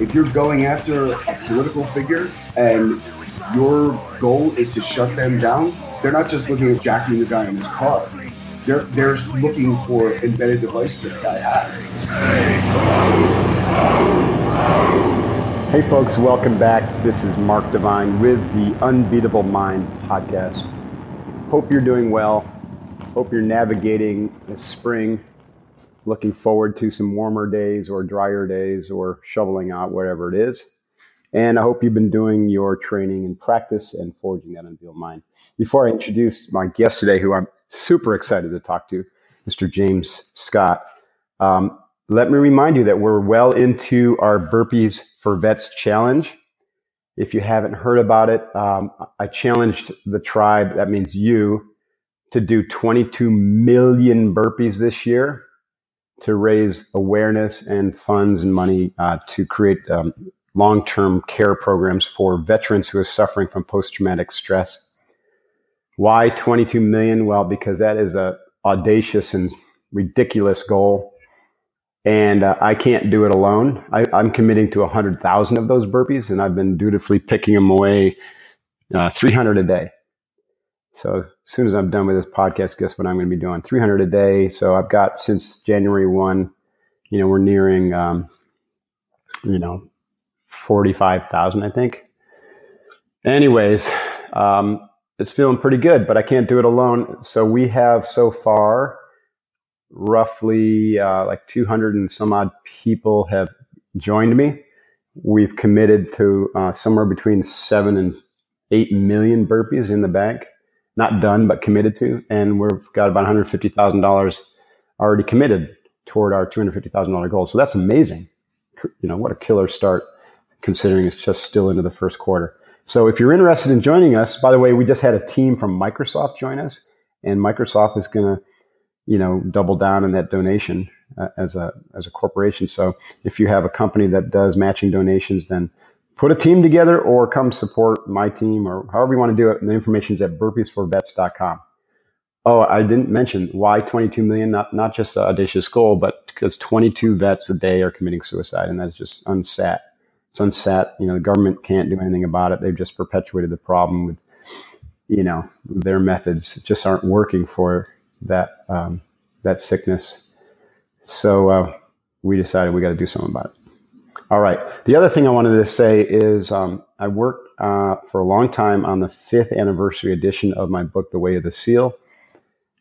If you're going after a political figure and your goal is to shut them down, they're not just looking at jacking the guy in his car. They're they're looking for embedded device this guy has. Hey folks, welcome back. This is Mark Divine with the Unbeatable Mind podcast. Hope you're doing well. Hope you're navigating the spring looking forward to some warmer days or drier days or shoveling out whatever it is. And I hope you've been doing your training and practice and forging that unveiled mind. Before I introduce my guest today, who I'm super excited to talk to, Mr. James Scott, um, let me remind you that we're well into our Burpees for Vets challenge. If you haven't heard about it, um, I challenged the tribe, that means you, to do 22 million burpees this year to raise awareness and funds and money uh, to create um, long-term care programs for veterans who are suffering from post-traumatic stress. Why 22 million? Well, because that is a audacious and ridiculous goal. And uh, I can't do it alone. I, am committing to 100,000 of those burpees, and I've been dutifully picking them away uh, 300 a day. So as soon as I'm done with this podcast, guess what I'm going to be doing? 300 a day. So I've got since January 1, you know, we're nearing, um, you know, 45,000, I think. Anyways, um, it's feeling pretty good, but I can't do it alone. So we have so far roughly uh, like 200 and some odd people have joined me. We've committed to uh, somewhere between seven and eight million burpees in the bank not done but committed to, and we've got about one hundred fifty thousand dollars already committed toward our two hundred fifty thousand dollar goal. So that's amazing. You know what a killer start, considering it's just still into the first quarter. So if you're interested in joining us, by the way, we just had a team from Microsoft join us, and Microsoft is going to, you know, double down on that donation uh, as a as a corporation. So if you have a company that does matching donations, then put a team together or come support my team or however you want to do it. The information is at burpeesforvets.com. Oh, I didn't mention why 22 million, not, not just an audacious goal, but because 22 vets a day are committing suicide. And that's just unsat. It's unsat. You know, the government can't do anything about it. They've just perpetuated the problem with, you know, their methods just aren't working for that, um, that sickness. So, uh, we decided we got to do something about it. All right. The other thing I wanted to say is um, I worked uh, for a long time on the fifth anniversary edition of my book, The Way of the Seal.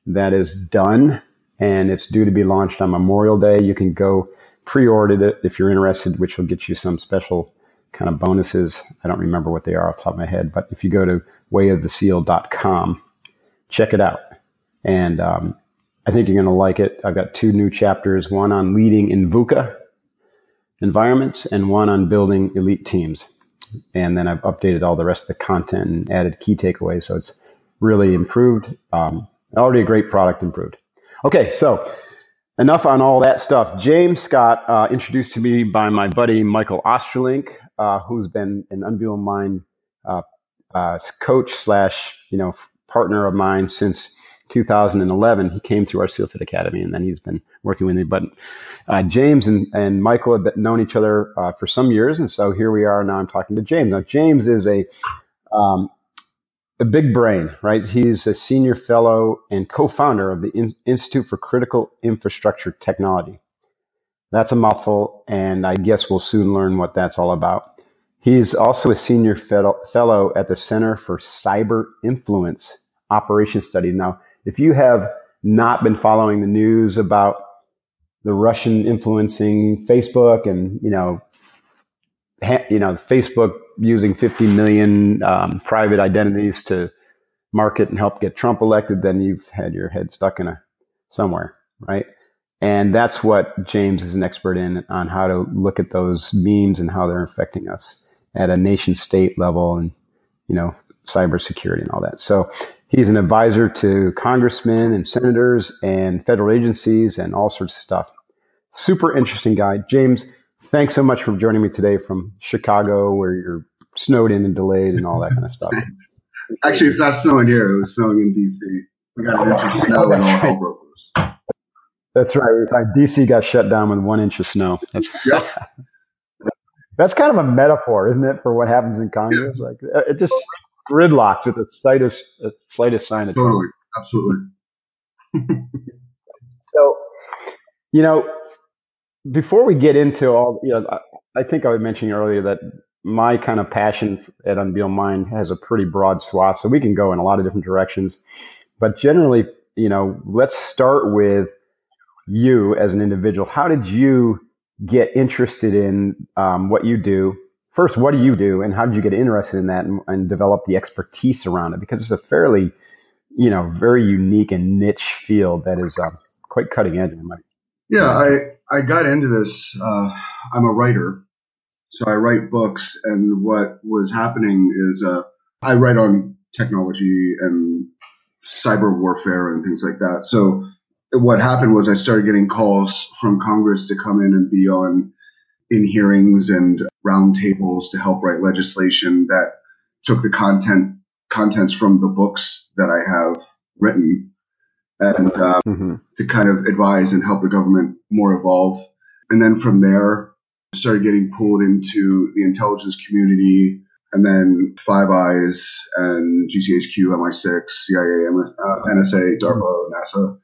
That is done and it's due to be launched on Memorial Day. You can go pre order it if you're interested, which will get you some special kind of bonuses. I don't remember what they are off the top of my head, but if you go to wayoftheseal.com, check it out. And um, I think you're going to like it. I've got two new chapters one on leading in VUCA, environments and one on building elite teams. And then I've updated all the rest of the content and added key takeaways. So it's really improved. Um, already a great product improved. Okay, so enough on all that stuff. James Scott, uh, introduced to me by my buddy Michael Osterlink, uh, who's been an Unbeatable Mind uh, uh, coach slash you know partner of mine since 2011, he came through our SealFit Academy, and then he's been working with me. But uh, James and, and Michael have known each other uh, for some years, and so here we are now. I'm talking to James. Now, James is a um, a big brain, right? He's a senior fellow and co-founder of the In- Institute for Critical Infrastructure Technology. That's a mouthful, and I guess we'll soon learn what that's all about. He's also a senior fellow at the Center for Cyber Influence Operation Study. Now, if you have not been following the news about the Russian influencing Facebook and, you know, you know, Facebook using 50 million um, private identities to market and help get Trump elected, then you've had your head stuck in a somewhere, right? And that's what James is an expert in on how to look at those memes and how they're affecting us at a nation state level and, you know, cybersecurity and all that. So he's an advisor to congressmen and senators and federal agencies and all sorts of stuff. Super interesting guy. James, thanks so much for joining me today from Chicago, where you're snowed in and delayed and all that kind of stuff. Actually, it's not snowing here. It was snowing in DC. We got an inch of snow and all hell broke loose. That's right. DC got shut down with one inch of snow. That's Yep. that's kind of a metaphor, isn't it, for what happens in Congress? Like uh, it just gridlocks at the slightest uh, slightest sign of trouble. Totally. Absolutely. So, you know, before we get into all, you know, I, I think I was mentioning earlier that my kind of passion at Unveil Mind has a pretty broad swath, so we can go in a lot of different directions. But generally, you know, let's start with you as an individual. How did you get interested in um, what you do? First, what do you do, and how did you get interested in that and, and develop the expertise around it? Because it's a fairly, you know, very unique and niche field that is um, quite cutting edge. In my Yeah, I I got into this. Uh, I'm a writer, so I write books, and what was happening is uh, I write on technology and cyber warfare and things like that. So what happened was I started getting calls from Congress to come in and be on in hearings and roundtables to help write legislation that took the content contents from the books that I have written and uh, mm-hmm. to kind of advise and help the government more evolve. And then from there, I started getting pulled into the intelligence community and then Five Eyes and GCHQ, MI6, CIA, uh, NSA, DARPA, NASA,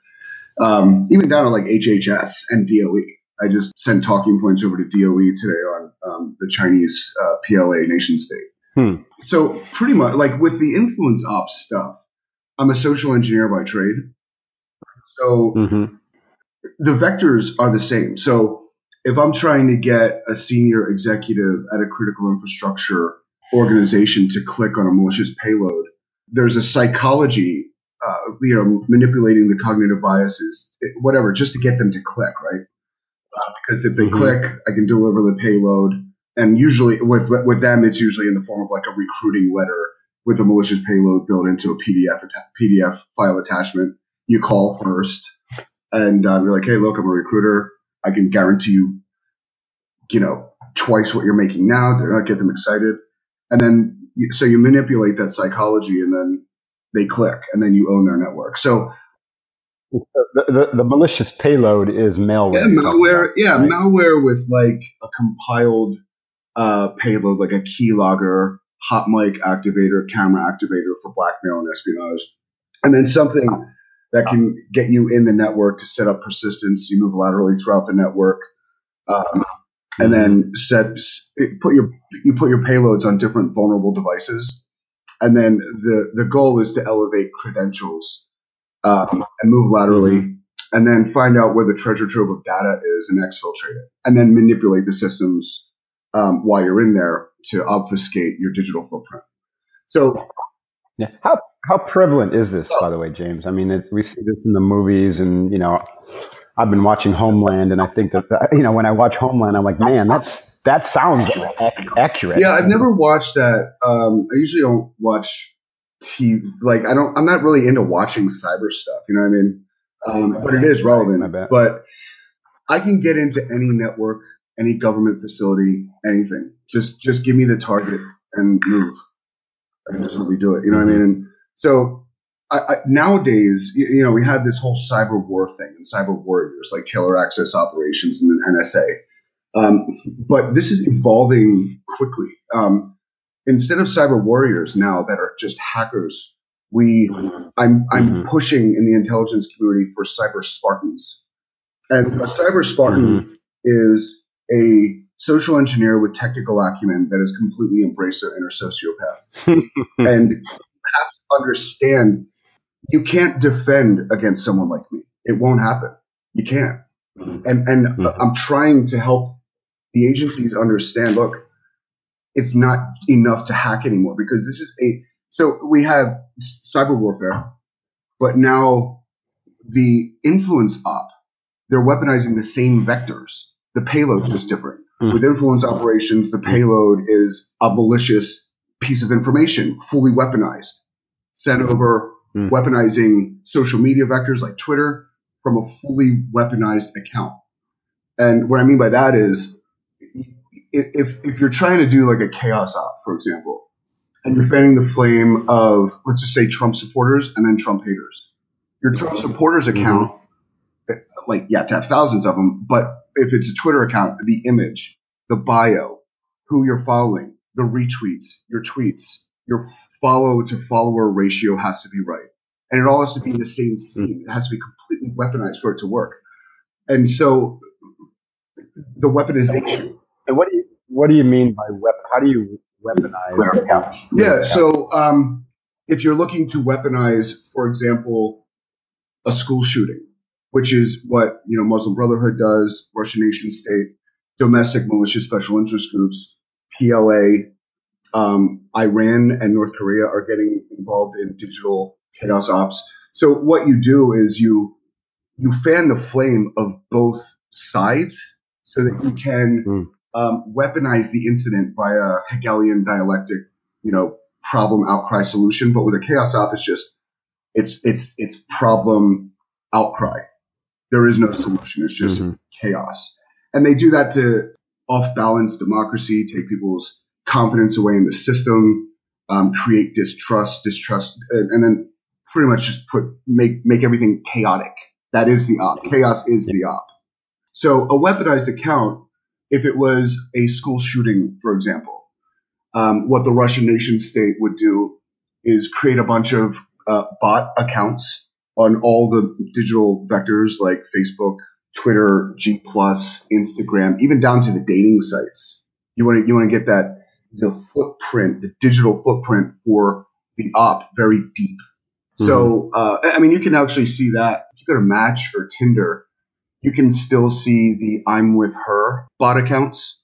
um, even down to like HHS and DOE. I just sent talking points over to DOE today on um, the Chinese uh, PLA nation state. Hmm. So pretty much like with the influence ops stuff, I'm a social engineer by trade. So Mm-hmm. the vectors are the same. So if I'm trying to get a senior executive at a critical infrastructure organization to click on a malicious payload, there's a psychology, uh, you know, manipulating the cognitive biases, whatever, just to get them to click, right? Uh, because if they Mhm. click, I can deliver the payload. And usually with with them, it's usually in the form of like a recruiting letter with a malicious payload built into a PDF PDF file attachment. You call first, and uh, you're like, "Hey, look, I'm a recruiter. I can guarantee you, you know, twice what you're making now. They're not get them excited, and then so you manipulate that psychology, and then they click, and then you own their network. So The, the, the malicious payload is malware. yeah, malware, yeah, right? malware with like a compiled uh, payload, like a keylogger, hot mic activator, camera activator for blackmail and espionage, and then something that can get you in the network to set up persistence. You move laterally throughout the network, um, and then set put your you put your payloads on different vulnerable devices, and then the the goal is to elevate credentials um, and move laterally and then find out where the treasure trove of data is and exfiltrate it, and then manipulate the systems um, while you're in there to obfuscate your digital footprint. So, Yeah. How how prevalent is this, by the way, James? I mean, it, we see this in the movies, and you know, I've been watching Homeland, and I think that you know, when I watch Homeland, I'm like, man, that's that sounds accurate. yeah, I've never watched that. Um, I usually don't watch TV. Like, I don't. I'm not really into watching cyber stuff. You know what I mean? Um, but it is I relevant. bet. But I can get into any network, any government facility, anything. Just just give me the target and move, and just let me do it. You know what I mean? And so I, I, nowadays, you, you know, we had this whole cyber war thing and cyber warriors like Tailored Access Operations and the NSA. Um, but this is evolving quickly. Um, instead of cyber warriors now that are just hackers, we I'm I'm Mhm. pushing in the intelligence community for cyber Spartans. And a cyber Spartan is a social engineer with technical acumen that has completely embraced their inner sociopath and have to understand you can't defend against someone like me. It won't happen. You can't. And and Mhm. I'm trying to help the agencies understand. Look, it's not enough to hack anymore because this is a so we have cyber warfare, but now the influence op, they're weaponizing the same vectors. The payload's just different. Mm. With influence operations, the payload is a malicious piece of information, fully weaponized, sent over, mm. weaponizing social media vectors like Twitter from a fully weaponized account. And what I mean by that is if, if you're trying to do like a chaos op, for example, and you're fanning the flame of, let's just say Trump supporters and then Trump haters, your Trump supporters mm-hmm. account, mm-hmm. like, you have to have thousands of them, but if it's a Twitter account, the image, the bio, who you're following, the retweets, your tweets, your follow to follower ratio has to be right. And it all has to be the same theme. It has to be completely weaponized for it to work. And so the weaponization. And what do you what do you mean by weapon? How do you weaponize? Yeah. So um, if you're looking to weaponize, for example, a school shooting, which is what you know Muslim Brotherhood does, Russian nation state, domestic militia special interest groups, PLA, um, Iran and North Korea are getting involved in digital chaos ops. So what you do is you you fan the flame of both sides so that you can mm. Um, weaponize the incident by a Hegelian dialectic, you know, problem outcry solution. But with a chaos op, it's just it's it's it's problem outcry. There is no solution. It's just mm-hmm. chaos, and they do that to off balance democracy, take people's confidence away in the system, um, create distrust, distrust, and, and, then pretty much just put make make everything chaotic. That is the op. Chaos is the op. So a weaponized account, if it was a school shooting, for example, um, what the Russian nation state would do is create a bunch of uh, bot accounts on all the digital vectors like Facebook, Twitter, G plus, Instagram, even down to the dating sites. You want to you want to get that the footprint, the digital footprint for the op very deep. Mm-hmm. So uh, I mean, you can actually see that if you go to Match or Tinder, you can still see the I'm with her bot accounts.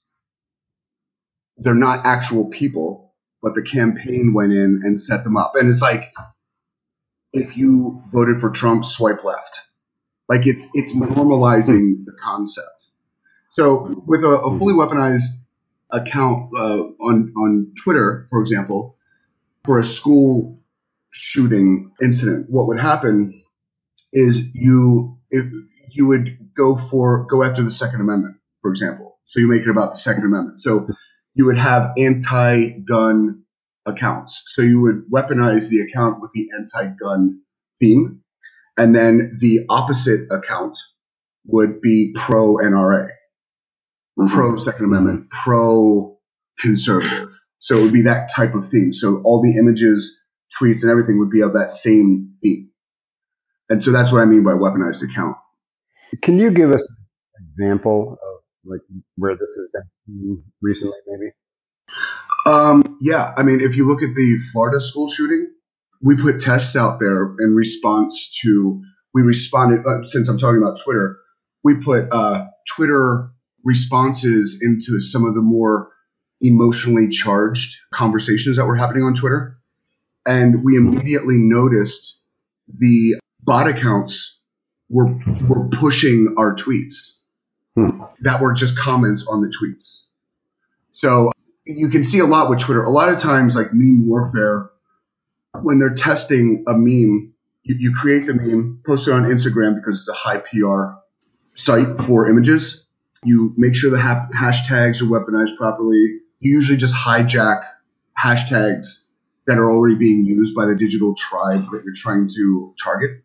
They're not actual people, but the campaign went in and set them up, and it's like if you voted for Trump, swipe left. Like it's it's normalizing the concept. So with a, a fully weaponized account uh, on on Twitter, for example, for a school shooting incident, what would happen is you if you would go for go after the Second Amendment, for example. So you make it about the Second Amendment. So you would have anti-gun accounts. So you would weaponize the account with the anti-gun theme, and then the opposite account would be pro NRA mm-hmm. pro Second Amendment, pro conservative. So it would be that type of theme. So all the images, tweets, and everything would be of that same theme. And so that's what I mean by weaponized account. Can you give us an example of like where this has been recently, maybe? Um, yeah, I mean, if you look at the Florida school shooting, we put tests out there in response to. We responded uh, since I'm talking about Twitter. We put uh, Twitter responses into some of the more emotionally charged conversations that were happening on Twitter. And we immediately noticed the bot accounts were, were pushing our tweets hmm. that were just comments on the tweets. So you can see a lot with Twitter. A lot of times, like meme warfare, when they're testing a meme, you, you create the meme, post it on Instagram because it's a high PR site for images you make sure the ha- hashtags are weaponized properly. You usually just hijack hashtags that are already being used by the digital tribe that you're trying to target.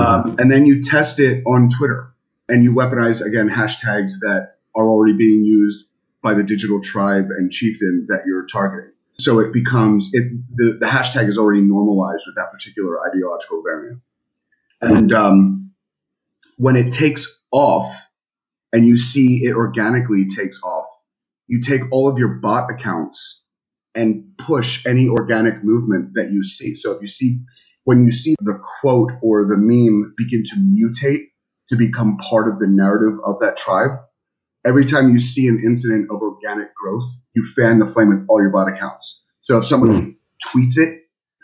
Mm-hmm. Um, and then you test it on Twitter and you weaponize, again, hashtags that are already being used by the digital tribe and chieftain that you're targeting. So it becomes, it, the, the hashtag is already normalized with that particular ideological variant. And um, when it takes off, and you see it organically takes off, you take all of your bot accounts and push any organic movement that you see. So if you see, when you see the quote or the meme begin to mutate to become part of the narrative of that tribe, every time you see an incident of organic growth, you fan the flame with all your bot accounts. So if someone mm. tweets it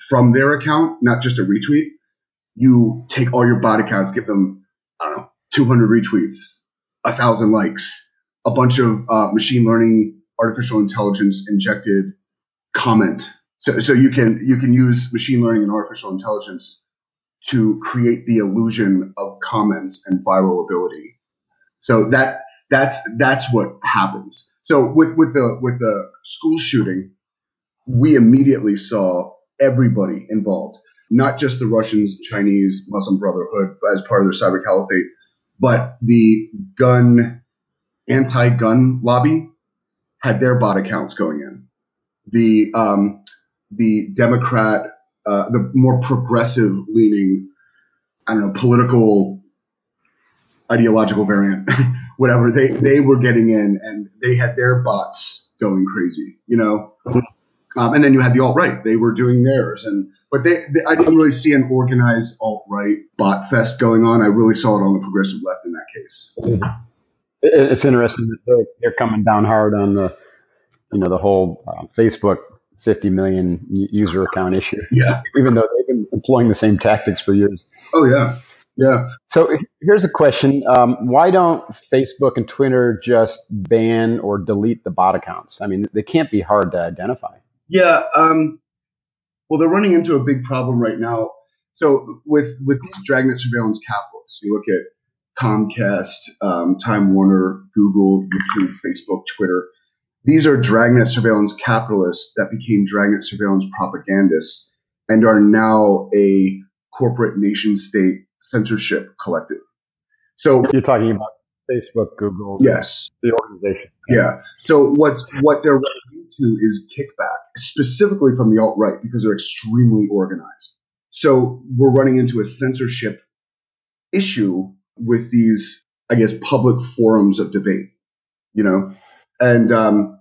from their account, not just a retweet, you take all your bot accounts, give them, I don't know, 200 retweets, a thousand likes, a bunch of uh, machine learning, artificial intelligence injected comment. So, so you can you can use machine learning and artificial intelligence to create the illusion of comments and viral ability. So that that's that's what happens. So with with the with the school shooting, we immediately saw everybody involved, not just the Russians, Chinese, Muslim Brotherhood as part of their cyber caliphate, but the gun anti-gun lobby had their bot accounts going in. The um, the Democrat, uh, the more progressive leaning, I don't know, political ideological variant, whatever they they were getting in, and they had their bots going crazy, you know. Um, and then you had the alt right; they were doing theirs, and but they, they I didn't really see an organized alt right bot fest going on. I really saw it on the progressive left in that case. It's interesting that they're, they're coming down hard on the, you know, the whole uh, Facebook 50 million user account issue. Yeah. Even though they've been employing the same tactics for years. Oh, yeah. Yeah. So here's a question. Um, why don't Facebook and Twitter just ban or delete the bot accounts? I mean, they can't be hard to identify. Yeah. Um, well, they're running into a big problem right now. So with, with these dragnet surveillance capitalists, you look at Comcast, um, Time Warner, Google, YouTube, Facebook, Twitter. These are dragnet surveillance capitalists that became dragnet surveillance propagandists and are now a corporate nation state censorship collective. So you're talking about Facebook, Google, yes, the organization. Yeah. So what's what they're running into is kickback, specifically from the alt right, because they're extremely organized. So we're running into a censorship issue with these, I guess, public forums of debate, you know, and um,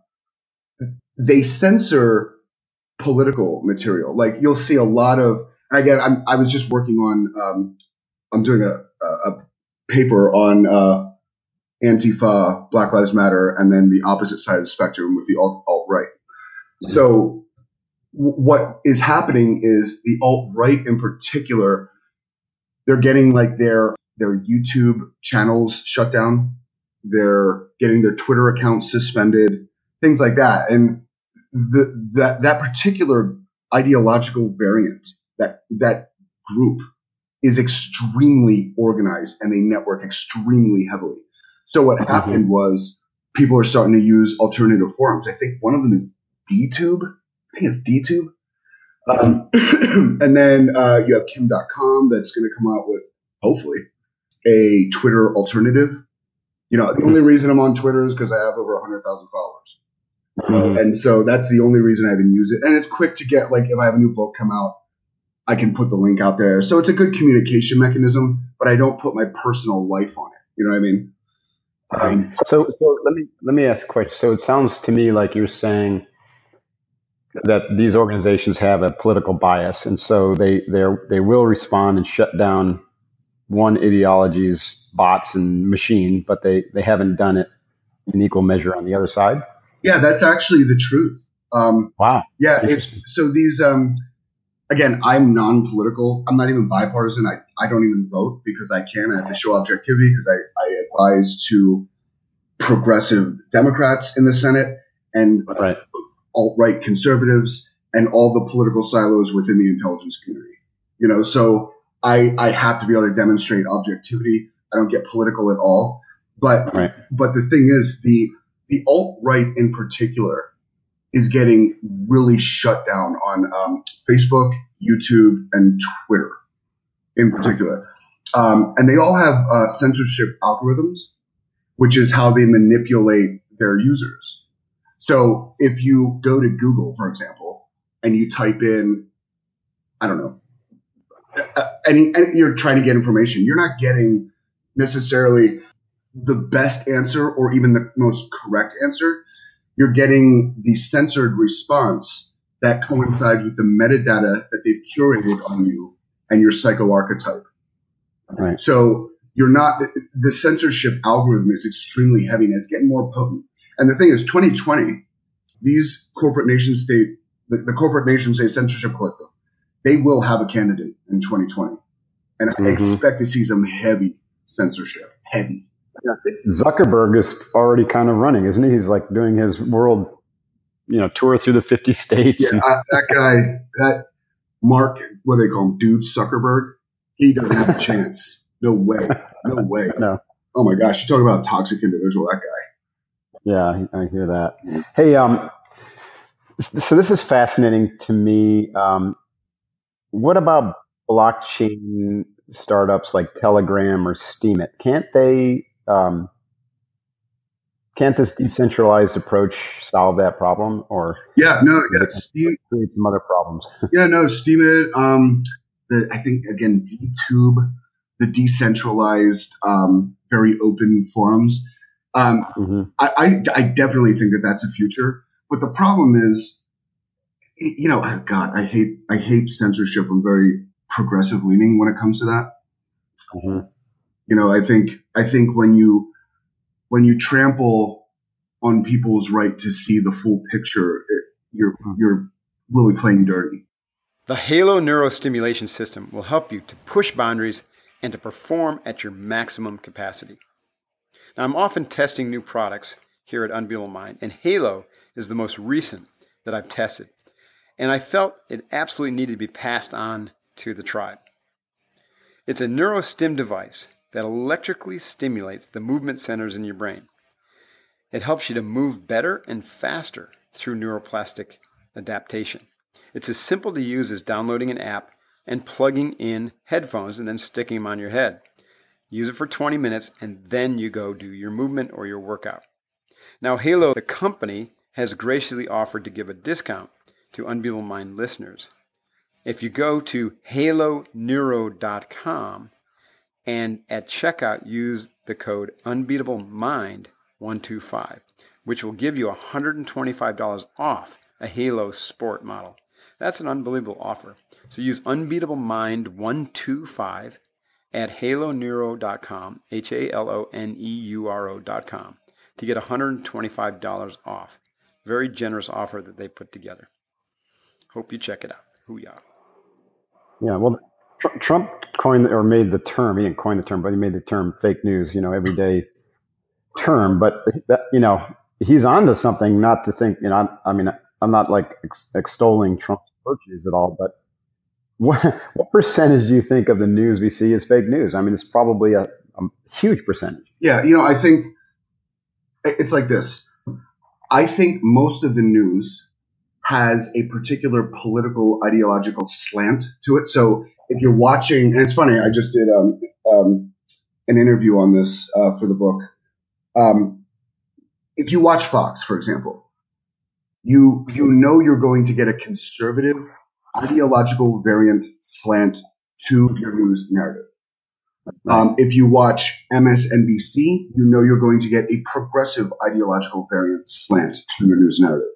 they censor political material. Like you'll see a lot of, again, I'm, i was just working on, um, I'm doing a, a, a paper on uh, Antifa, Black Lives Matter, and then the opposite side of the spectrum with the alt, right. So w- what is happening is the alt right in particular, they're getting like their their YouTube channels shut down. They're getting their Twitter accounts suspended, things like that. And the, that, that particular ideological variant, that, that group is extremely organized and they network extremely heavily. So what mm-hmm. happened was people are starting to use alternative forums. I think one of them is DTube. I think it's DTube. Um, and then uh, you have Kim Dotcom that's going to come out with, hopefully, a Twitter alternative. You know, the only reason I'm on Twitter is because I have over 100,000 followers. Mm-hmm. and so that's the only reason I even use it. And it's quick to get, like, if I have a new book come out, I can put the link out there. So it's a good communication mechanism, but I don't put my personal life on it. You know what I mean? Um, so, so let me let me ask a question. So it sounds to me like you're saying that these organizations have a political bias, and so they they they will respond and shut down one ideology's bots and machine, but they, they haven't done it in equal measure on the other side. Yeah, that's actually the truth. Um, wow. Yeah, it's so these. Um, again, I'm non-political. I'm not even bipartisan. I, I don't even vote because I can. I have to show objectivity because I, I advise to progressive Democrats in the Senate and right. alt-right conservatives and all the political silos within the intelligence community. You know, so I, I have to be able to demonstrate objectivity. I don't get political at all. But right. but the thing is, the the alt right in particular is getting really shut down on um, Facebook, YouTube, and Twitter in particular. Um, and they all have uh, censorship algorithms, which is how they manipulate their users. So if you go to Google, for example, and you type in, I don't know, and, and you're trying to get information, you're not getting necessarily the best answer or even the most correct answer. You're getting the censored response that coincides with the metadata that they've curated on you and your psychoarchetype. Right. So you're not the censorship algorithm is extremely heavy and it's getting more potent. And the thing is, 2020, these corporate nation state, the, the corporate nation state censorship collective, they will have a candidate in 2020, and I mm-hmm. expect to see some heavy censorship, heavy. Zuckerberg is already kind of running, isn't he? He's like doing his world, you know, tour through the 50 states. Yeah, uh, that guy, that Mark, what do they call him, dude Zuckerberg, he doesn't have a chance. No way. No way. no. Oh my gosh, you talk about a toxic individual, that guy. Yeah, I hear that. Hey, um, so this is fascinating to me. Um, what about blockchain startups like Telegram or Steemit? Can't they? Um, can't this decentralized approach solve that problem? Or yeah, no, yeah, Steam, create some other problems. yeah, no, Steemit. Um, the, I think again, DTube, the decentralized, um, very open forums. Um, mm-hmm. I, I, I definitely think that that's a future. But the problem is, you know, oh God, I hate I hate censorship. I'm very progressive leaning when it comes to that. Mm-hmm. You know, I think I think when you when you trample on people's right to see the full picture, it, you're mm-hmm. you're really playing dirty. The Halo neurostimulation system will help you to push boundaries and to perform at your maximum capacity. Now, I'm often testing new products here at Unbeatable Mind, and Halo is the most recent that I've tested. And I felt it absolutely needed to be passed on to the tribe. It's a neurostim device that electrically stimulates the movement centers in your brain. It helps you to move better and faster through neuroplastic adaptation. It's as simple to use as downloading an app and plugging in headphones and then sticking them on your head. Use it for 20 minutes and then you go do your movement or your workout. Now, Halo, the company, has graciously offered to give a discount to Unbeatable Mind listeners. If you go to haloneuro.com and at checkout use the code unbeatablemind125, which will give you $125 off a Halo Sport model. That's an unbelievable offer. So use Unbeatable Mind 125 at haloneuro.com, H A L O N E U R O.com, to get $125 off. Very generous offer that they put together. Hope you check it out. Hooyah. Yeah, well, Trump coined or made the term, he didn't coin the term, but he made the term fake news, you know, everyday term. But, that, you know, he's onto something not to think, you know, I, I mean, I'm not like ex- extolling Trump's virtues at all, but what, what percentage do you think of the news we see is fake news? I mean, it's probably a, a huge percentage. Yeah, you know, I think it's like this. I think most of the news has a particular political ideological slant to it. So if you're watching, and it's funny, I just did um, um, an interview on this uh, for the book. Um, if you watch Fox, for example, you you know you're going to get a conservative ideological variant slant to your news narrative. Um, if you watch MSNBC, you know you're going to get a progressive ideological variant slant to your news narrative.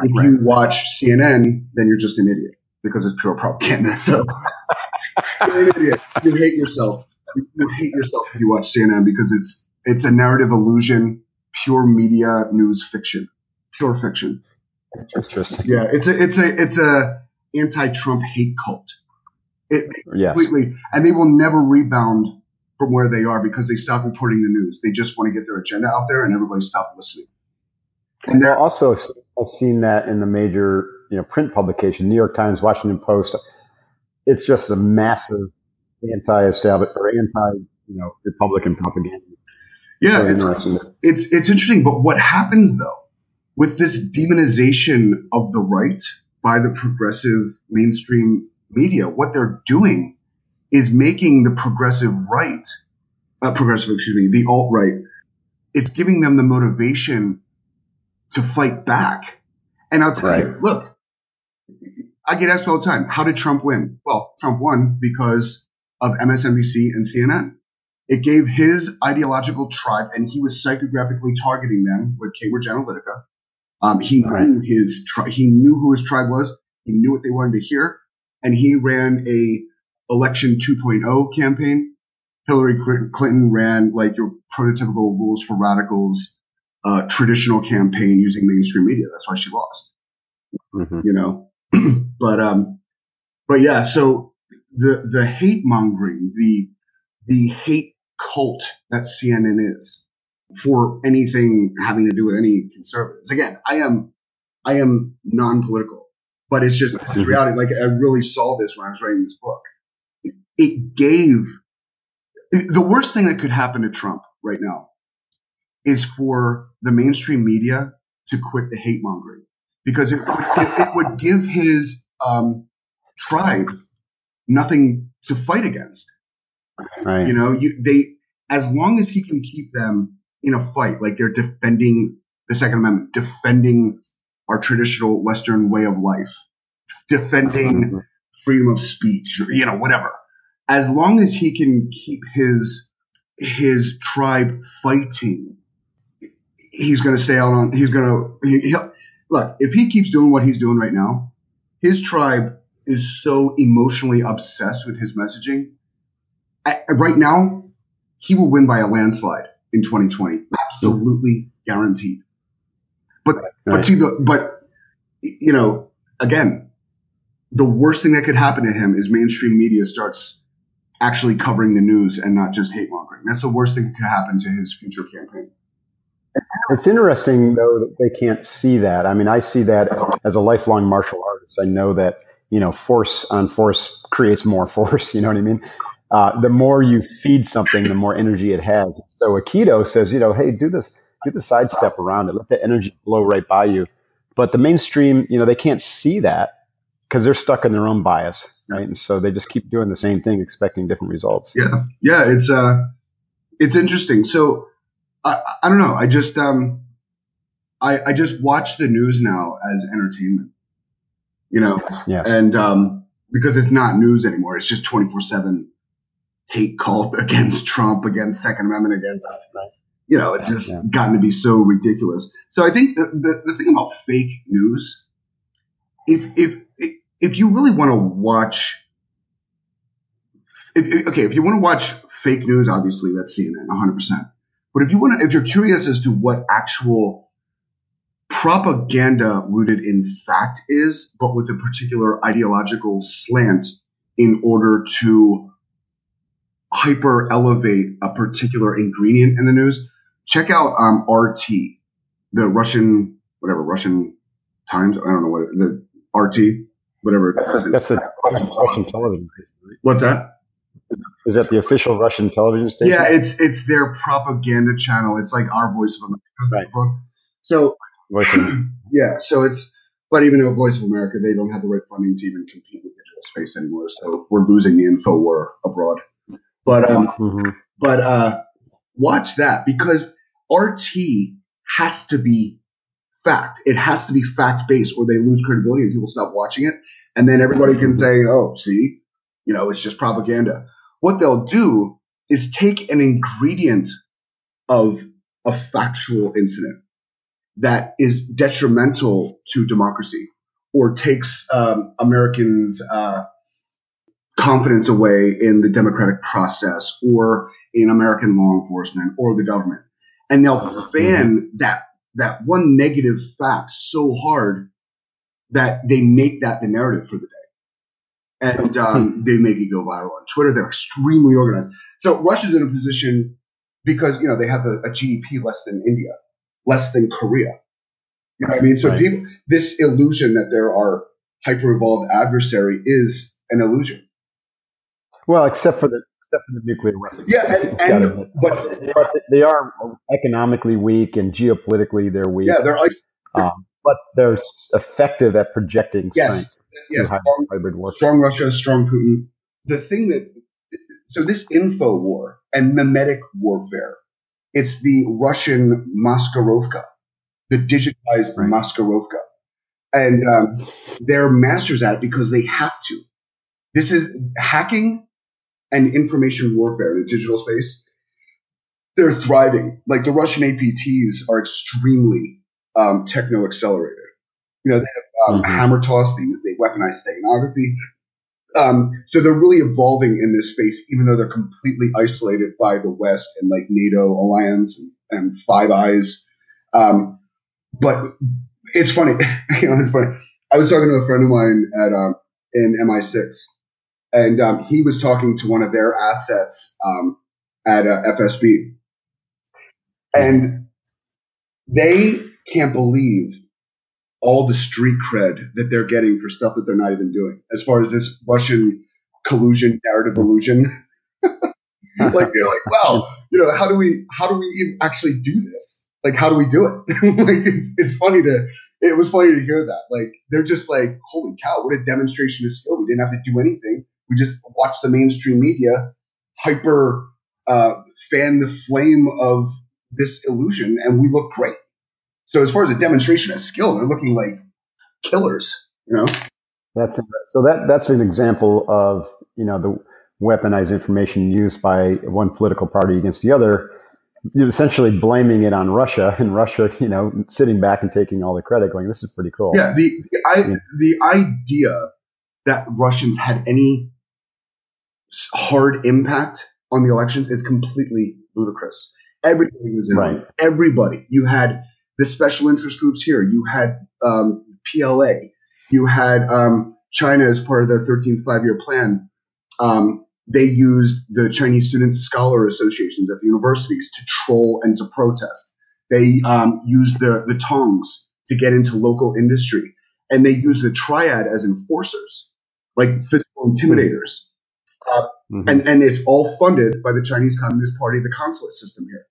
If right. you watch CNN, then you're just an idiot because it's pure propaganda. So you're an idiot. You hate yourself. You, you hate yourself if you watch CNN because it's it's a narrative illusion, pure media news fiction, pure fiction. Interesting. Yeah, it's a it's a it's a anti-Trump hate cult. It, yes. completely, and they will never rebound from where they are because they stop reporting the news. They just want to get their agenda out there, and everybody stop listening. And they're also I've seen that in the major you know print publication, New York Times, Washington Post. It's just a massive anti-establishment or anti you know Republican propaganda. Yeah, it's, it's it's interesting. But what happens though? with this demonization of the right by the progressive mainstream media, what they're doing is making the progressive right, uh, progressive, excuse me, the alt right, it's giving them the motivation to fight back. And I'll tell right. you, look, I get asked all the time, how did Trump win? Well, Trump won because of MSNBC and CNN. It gave his ideological tribe, and he was psychographically targeting them with Cambridge Analytica. Um, he right. knew his tri- he knew who his tribe was. He knew what they wanted to hear, and he ran a election 2.0 campaign Hillary Clinton ran like your prototypical rules for radicals uh, traditional campaign using mainstream media. That's why she lost. Mm-hmm. You know, but um, but yeah. So the the hate mongering, the the hate cult that CNN is for anything having to do with any conservatives. Again, I am I am non-political, but it's just mm-hmm. reality. Like I really saw this when I was writing this book. It, it gave the worst thing that could happen to Trump right now is for the mainstream media to quit the hate mongering because it, it, it would give his um, tribe nothing to fight against. Right. You know, you, they as long as he can keep them in a fight, like they're defending the Second Amendment, defending our traditional Western way of life, defending freedom of speech, or you know, whatever. As long as he can keep his his tribe fighting he's going to stay out on. He's going to he, look if he keeps doing what he's doing right now. His tribe is so emotionally obsessed with his messaging. I, right now, he will win by a landslide in 2020, absolutely guaranteed. But right. but see the but you know again, the worst thing that could happen to him is mainstream media starts actually covering the news and not just hate mongering. That's the worst thing that could happen to his future campaign. It's interesting though that they can't see that. I mean, I see that as a lifelong martial artist. I know that you know force on force creates more force. You know what I mean? Uh, the more you feed something, the more energy it has. So Aikido says, you know, hey, do this, do the sidestep around it, let the energy flow right by you. But the mainstream, you know, they can't see that because they're stuck in their own bias, right? And so they just keep doing the same thing, expecting different results. Yeah, yeah, it's uh, it's interesting. So I, I don't know. I just um, I, I just watch the news now as entertainment. You know, yeah. and um, because it's not news anymore, it's just twenty four seven hate cult against Trump, against Second Amendment, against you know, it's just yeah. gotten to be so ridiculous. So I think the, the, the thing about fake news, if if if you really want to watch, if, okay, if you want to watch fake news, obviously that's CNN, 100. But if you want to, if you're curious as to what actual propaganda rooted in fact is, but with a particular ideological slant in order to hyper elevate a particular ingredient in the news, check out um, RT, the Russian, whatever, Russian Times. I don't know what the RT, whatever. That's, that's the Russian television. What's that? Is that the official Russian television station? Yeah, it's it's their propaganda channel. It's like our Voice of America. Right. So yeah, so it's but even though Voice of America, they don't have the right funding to even compete with digital space anymore. So we're losing the info war abroad. But um, mm-hmm. but uh, watch that because RT has to be fact. It has to be fact based, or they lose credibility and people stop watching it. And then everybody can say, "Oh, see, you know, it's just propaganda." What they'll do is take an ingredient of a factual incident that is detrimental to democracy or takes um, Americans' uh, confidence away in the democratic process or in American law enforcement or the government. And they'll fan mm-hmm. that that one negative fact so hard that they make that the narrative for the and um, they make it go viral on Twitter. They're extremely organized. So Russia's in a position because you know they have a, a GDP less than India, less than Korea. You know what I mean? So right. people, this illusion that there are hyper evolved adversary is an illusion. Well, except for the except for the nuclear weapons. Yeah, and, and but, but, they are economically weak and geopolitically they're weak. Yeah, they're. Um, but they're effective at projecting yes. strength yeah, strong, hybrid war. strong Russia, strong Putin. The thing that so this info war and memetic warfare, it's the Russian Maskirovka, the digitized right. Maskirovka, and um, they're masters at it because they have to. This is hacking and information warfare in the digital space. They're thriving. Like the Russian APTs are extremely um, techno accelerated. You know, they have um, mm-hmm. HAMMERTOSS, they, they weaponize steganography. Um, so they're really evolving in this space, even though they're completely isolated by the West and like NATO alliance and, and Five Eyes. Um, but it's funny. you know, it's funny. I was talking to a friend of mine at um, in MI6, and um, he was talking to one of their assets um, at uh, FSB, and they can't believe all the street cred that they're getting for stuff that they're not even doing. As far as this Russian collusion, narrative illusion, like they're like, wow, you know, how do we how do we actually do this? Like, how do we do it? like, it's it's funny to it was funny to hear that. Like, they're just like, holy cow, what a demonstration of skill. We didn't have to do anything. We just watched the mainstream media hyper uh, fan the flame of this illusion, and we look great. So as far as a demonstration of skill, they're looking like killers. You know. That's so that that's an example of you know the weaponized information used by one political party against the other. You're essentially blaming it on Russia, and Russia, you know, sitting back and taking all the credit, going, "This is pretty cool." Yeah, the I, yeah. the idea that Russians had any hard impact on the elections is completely ludicrous. Everybody was in. Right. Everybody. You had the special interest groups here. You had um, PLA. You had um, China as part of the 13th five-year plan. Um, they used the Chinese Student Scholar Associations at the universities to troll and to protest. They um, used the, the tongs to get into local industry. And they used the triad as enforcers, like physical intimidators. Uh, mm-hmm. and, and it's all funded by the Chinese Communist Party, the consulate system here.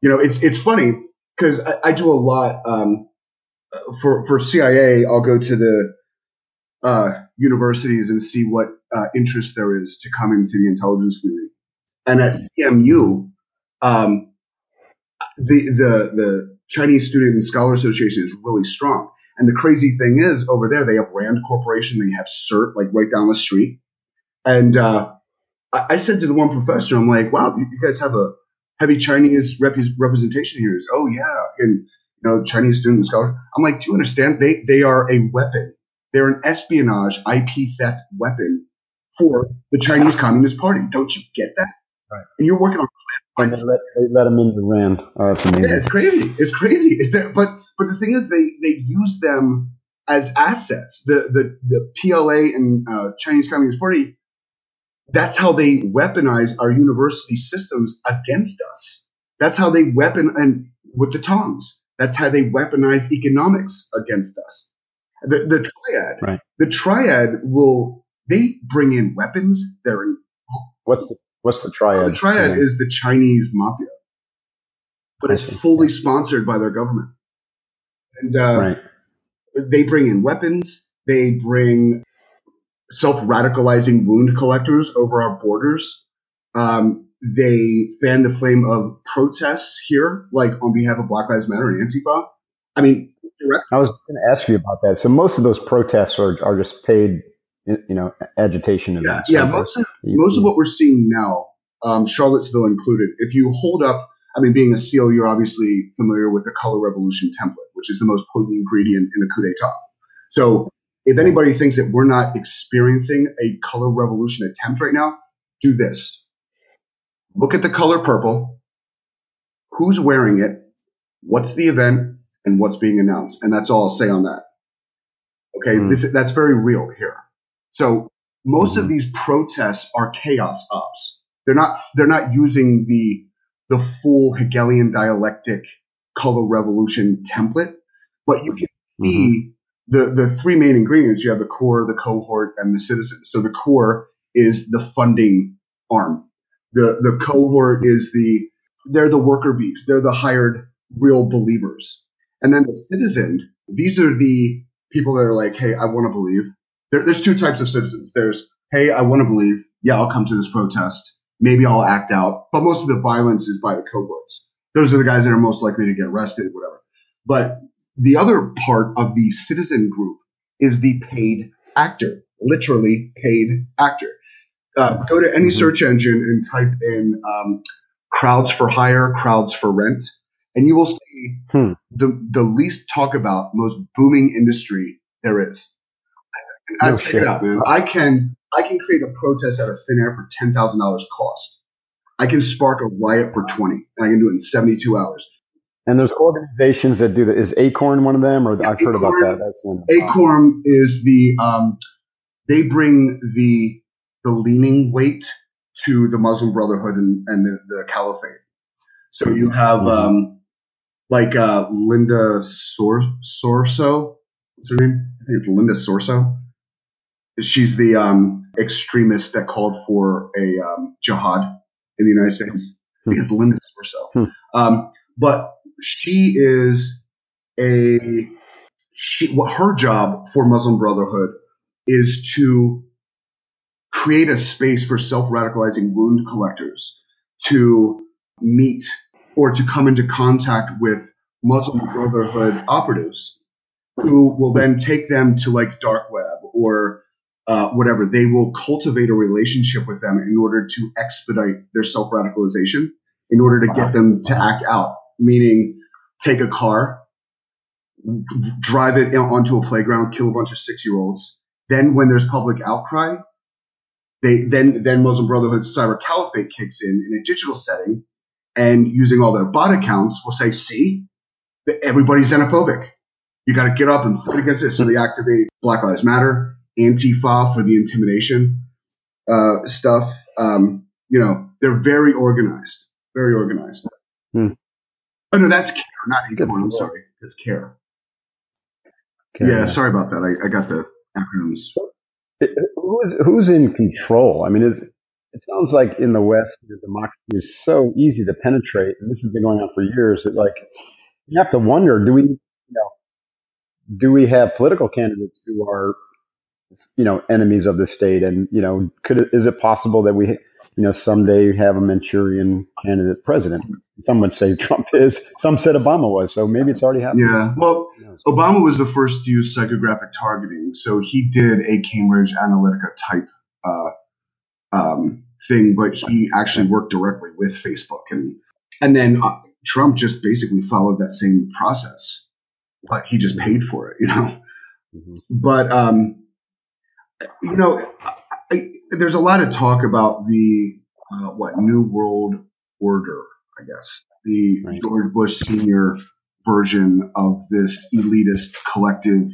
You know, it's, it's funny because I, I, do a lot um, for for CIA. I'll go to the uh, universities and see what uh, interest there is to come into the intelligence community. And at CMU, um, the the the Chinese Student and Scholar Association is really strong. And the crazy thing is, over there they have Rand Corporation, they have CERT like right down the street. And uh, I, I said to the one professor, I'm like, "Wow, you guys have a heavy Chinese rep- representation here. Is oh yeah, and you know Chinese student scholar. I'm like, do you understand? They they are a weapon. They're an espionage IP theft weapon for the Chinese Communist Party. Don't you get that? Right. And you're working on. And they let, they let them in the Rand. Oh, amazing. Yeah, it's crazy. It's crazy. But but the thing is, they they use them as assets. The the the PLA and uh, Chinese Communist Party that's how they weaponize our university systems against us. That's how they weapon and with the tongs. That's how they weaponize economics against us. The, the triad, right. the triad will they bring in weapons. They're in, what's the what's the triad? the triad yeah. is the Chinese mafia, but it's fully sponsored by their government, and uh, right. they bring in weapons. They bring self radicalizing wound collectors over our borders. Um, they fan the flame of protests here, like on behalf of Black Lives Matter and Antifa. I mean, direct- I was going to ask you about that. So most of those protests are, are just paid, you know, agitation events. Yeah, yeah most of, most of what we're seeing now, um, Charlottesville included. If you hold up, I mean, being a SEAL, you're obviously familiar with the color revolution template, which is the most potent ingredient in a coup d'état. So if anybody thinks that we're not experiencing a color revolution attempt right now, do this. Look at the color purple. Who's wearing it? What's the event? And what's being announced? And that's all I'll say on that. Okay. Mm. This, that's very real here. So most mm-hmm. of these protests are chaos ops. They're not, they're not using the, the full Hegelian dialectic color revolution template, but you can see mm-hmm the, the three main ingredients you have the core, the cohort, and the citizen. So the core is the funding arm. The the cohort is the they're the worker bees. They're the hired real believers. And then the citizen, these are the people that are like, hey, I want to believe. There, there's two types of citizens. There's, hey, I want to believe. Yeah, I'll come to this protest. Maybe I'll act out. But most of the violence is by the cohorts. Those are the guys that are most likely to get arrested, whatever. But the other part of the citizen group is the paid actor, literally paid actor. Uh, go to any mm-hmm. search engine and type in um, crowds for hire, crowds for rent, and you will see hmm. the, the least talk about, most booming industry there is. I check it out, man. I can I can create a protest out of thin air for ten thousand dollars cost. I can spark a riot for twenty, and I can do it in seventy two hours. And there's organizations that do that. Is Acorn one of them, or I've heard about that? That's one. Acorn is the um, they bring the the leaning weight to the Muslim Brotherhood and, and the, the Caliphate. So you have mm-hmm. um, like uh, Linda Sor- Sarsour. What's her name? I think it's Linda Sarsour. She's the um, extremist that called for a um, jihad in the United States. Hmm. Because Linda Sarsour. Hmm. Um, but she is a she. What her job for Muslim Brotherhood is to create a space for self radicalizing wound collectors to meet or to come into contact with Muslim Brotherhood operatives who will then take them to like dark web or uh, whatever. They will cultivate a relationship with them in order to expedite their self radicalization, in order to get them to act out, meaning take a car, drive it onto a playground, kill a bunch of six year olds. Then, when there's public outcry, they then then Muslim Brotherhood Cyber Caliphate kicks in in a digital setting, and using all their bot accounts will say, "See, everybody's xenophobic. You got to get up and fight against it." So they activate Black Lives Matter, Antifa for the intimidation uh, stuff. Um, you know, they're very organized, very organized. Hmm. Oh no, that's CAIR, not Acorn. I'm sorry, it's CAIR. CAIR. Yeah, sorry about that. I, I got the acronyms who's who's in control? I mean, it sounds like in the West, the democracy is so easy to penetrate, and this has been going on for years. That like you have to wonder: do we, you know, do we have political candidates who are, you know, enemies of the state? And you know, could is it possible that we you know, someday have a Manchurian candidate president. Some would say Trump is. Some said Obama was. So maybe it's already happening. Yeah. Well, Obama was the first to use psychographic targeting. So he did a Cambridge Analytica type uh, um, thing, but he actually worked directly with Facebook. And, and then uh, Trump just basically followed that same process, but he just paid for it, you know? Mm-hmm. But, um, you know, I, there's a lot of talk about the uh, what New World Order, I guess, the right. George Bush Senior version of this elitist collective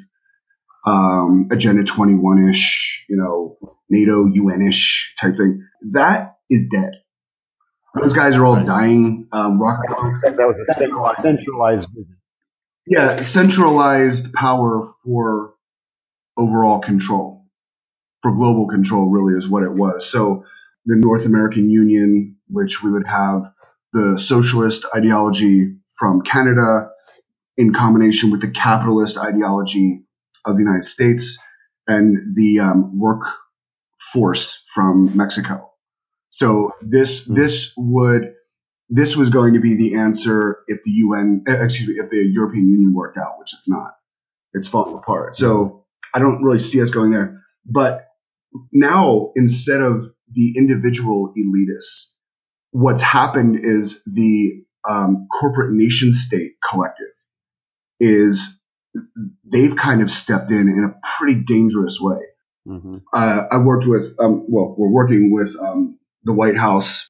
um, Agenda 21 ish, you know, NATO UN ish type thing. That is dead. Those guys are all right. dying. Um, rock, that was a centralized vision. Yeah, centralized power for overall control for global control really is what it was. So the North American Union, which we would have the socialist ideology from Canada in combination with the capitalist ideology of the United States and the um, workforce from Mexico. So this mm-hmm. this would this was going to be the answer if the UN eh, excuse me if the European Union worked out, which it's not. It's falling apart. So I don't really see us going there. But now instead of the individual elitists, what's happened is the um, corporate nation state collective is they've kind of stepped in in a pretty dangerous way. Mm-hmm. Uh, I worked with, um, well, we're working with um, the White House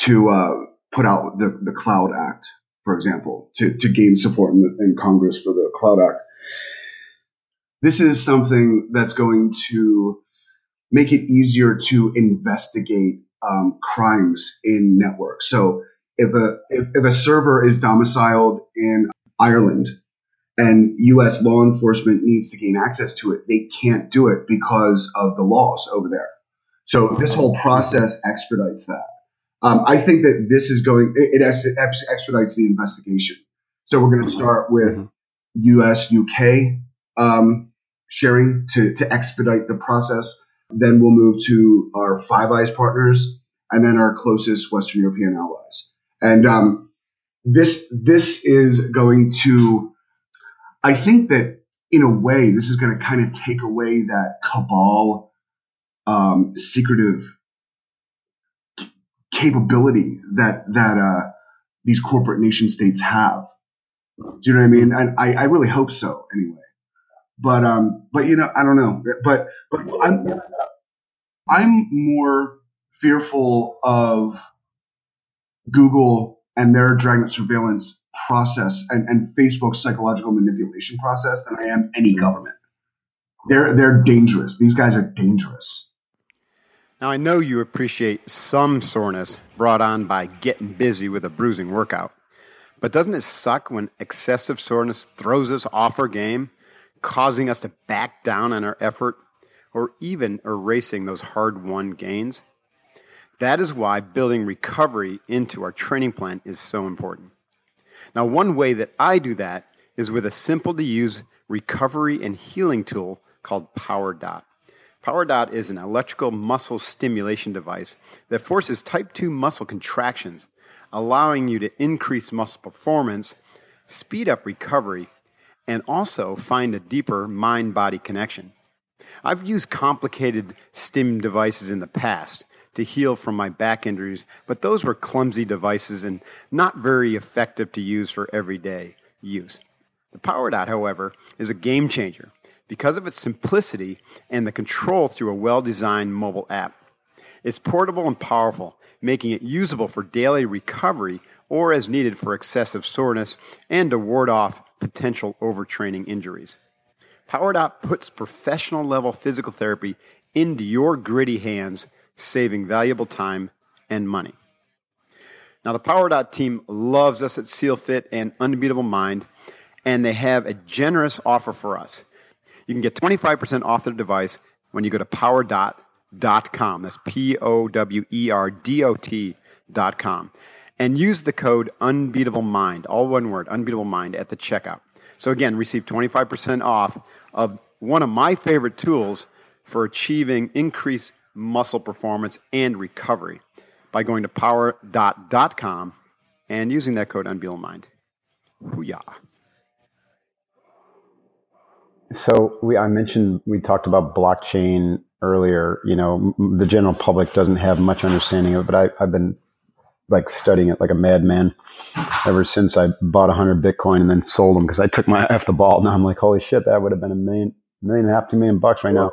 to uh, put out the, the Cloud Act, for example, to, to gain support in, the, in Congress for the Cloud Act. This is something that's going to make it easier to investigate um, crimes in networks. So if a if, if a server is domiciled in Ireland and U.S. law enforcement needs to gain access to it, they can't do it because of the laws over there. So this whole process expedites that. Um, I think that this is going it, it expedites the investigation. So we're going to start with U.S. UK um, sharing to to expedite the process. Then we'll move to our Five Eyes partners and then our closest Western European allies. And um, this this is going to, I think that in a way, this is going to kind of take away that cabal, um, secretive capability that that uh, these corporate nation states have. Do you know what I mean? And I, I really hope so. Anyway. But um, but you know, I don't know. But but I'm I'm more fearful of Google and their dragnet surveillance process and, and Facebook's psychological manipulation process than I am any government. They're they're dangerous. These guys are dangerous. Now I know you appreciate some soreness brought on by getting busy with a bruising workout. But doesn't it suck when excessive soreness throws us off our game, causing us to back down on our effort or even erasing those hard won gains? That is why building recovery into our training plan is so important. Now, one way that I do that is with a simple to use recovery and healing tool called PowerDot. PowerDot is an electrical muscle stimulation device that forces type 2 muscle contractions, allowing you to increase muscle performance, speed up recovery, and also find a deeper mind body connection. I've used complicated stim devices in the past to heal from my back injuries, but those were clumsy devices and not very effective to use for everyday use. The PowerDot, however, is a game changer because of its simplicity and the control through a well designed mobile app. It's portable and powerful, making it usable for daily recovery or as needed for excessive soreness and to ward off potential overtraining injuries. PowerDot puts professional level physical therapy into your gritty hands, saving valuable time and money. Now, the PowerDot team loves us at SealFit and Unbeatable Mind, and they have a generous offer for us. You can get 25% off their device when you go to powerdot.com. That's P O W E R D O T.com. And use the code Unbeatable Mind, all one word, Unbeatable Mind, at the checkout. So again, receive 25% off of one of my favorite tools for achieving increased muscle performance and recovery by going to powerdot.com and using that code Unbeatable Mind. Hoo-yah. So we, I mentioned we talked about blockchain earlier. You know, the general public doesn't have much understanding of it, but I, I've been like studying it like a madman ever since I bought a hundred Bitcoin and then sold them because I took my F the ball. Now I'm like, holy shit, that would have been a million, million and a half, two million bucks right now.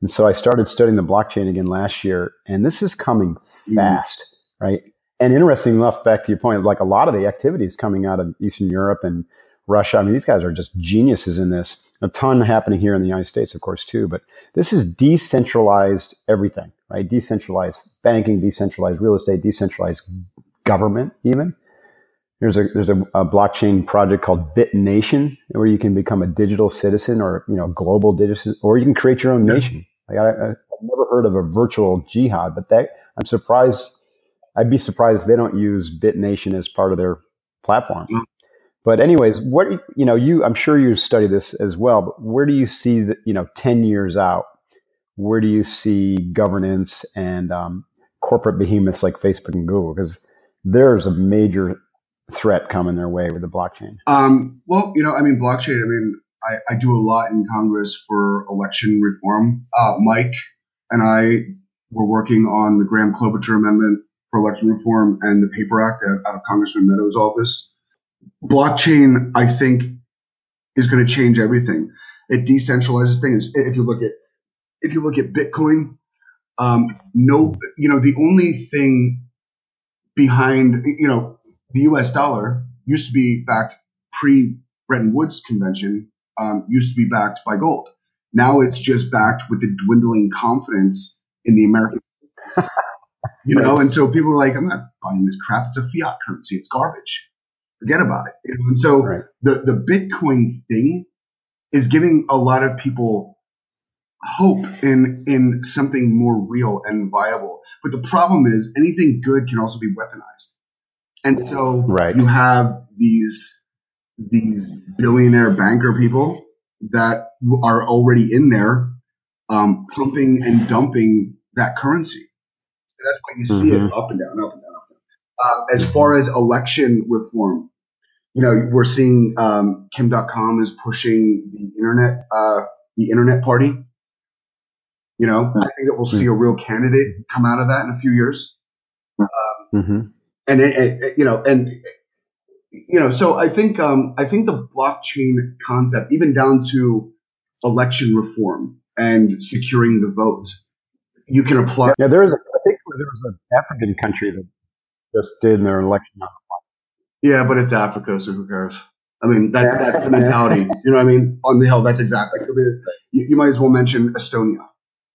And so I started studying the blockchain again last year, and this is coming mm-hmm. fast, mm. right? And interesting enough, back to your point, like a lot of the activities coming out of Eastern Europe and Russia. I mean, these guys are just geniuses in this. A ton happening here in the United States, of course, too. But this is decentralized everything, right? Decentralized banking, decentralized real estate, decentralized government, even. There's a there's a, a blockchain project called BitNation where you can become a digital citizen or you know global digital, or you can create your own nation. Like I, have never heard of a virtual jihad, but that I'm surprised. I'd be surprised if they don't use BitNation as part of their platform. Mm. But anyways, what you know, you I'm sure you study this as well. But where do you see you know ten years out? Where do you see governance and um, corporate behemoths like Facebook and Google? Because there's a major threat coming their way with the blockchain? Um, well, you know, I mean, blockchain. I mean, I, I do a lot in Congress for election reform. Uh, Mike and I were working on the Graham Klobuchar Amendment for election reform and the Paper Act out of Congressman Meadows' office. Blockchain, I think, is going to change everything. It decentralizes things. If you look at if you look at Bitcoin, um, no, you know, the only thing behind, you know, the U.S. dollar used to be backed pre Bretton Woods convention, um, used to be backed by gold. Now it's just backed with the dwindling confidence in the American, you know. And so people are like, "I'm not buying this crap. It's a fiat currency. It's garbage. Forget about it." And so right. the the Bitcoin thing is giving a lot of people hope in in something more real and viable. But the problem is anything good can also be weaponized. And so right. you have these these billionaire banker people that are already in there um, pumping and dumping that currency. that's why you see mm-hmm. it up and down, up and down, up and down. Uh, as far as election reform, you know, we're seeing um, Kim Dotcom is pushing the internet, uh, the internet party. You know, I think that we'll see a real candidate come out of that in a few years. Um, mm-hmm and, and, you know, and you know, so I think um, I think the blockchain concept, even down to election reform and securing the vote, you can apply. Yeah, there was. A, I think there was an African country that just did in their election. Yeah, but it's Africa, so who cares? I mean, that, that's the mentality. You know what I mean? On the hill, that's exactly. You, you might as well mention Estonia.